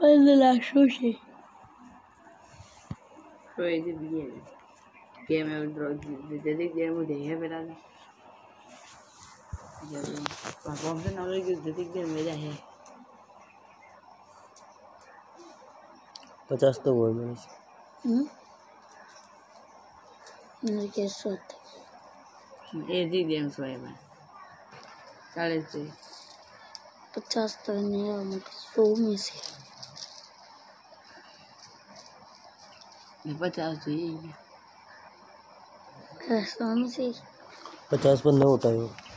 लाशों से कोई भी है गेम में ड्रॉ दे दे गेम में दे है मेरा जब पापा से ना लगे दे दे गेम मेरा है पचास तो है मेरे से हम्म मेरे के साथ ए दी गेम सोए में चालीस से पचास तो नहीं है मुझे सौ में से पचास तो यही है। से पचास पर होता उठाए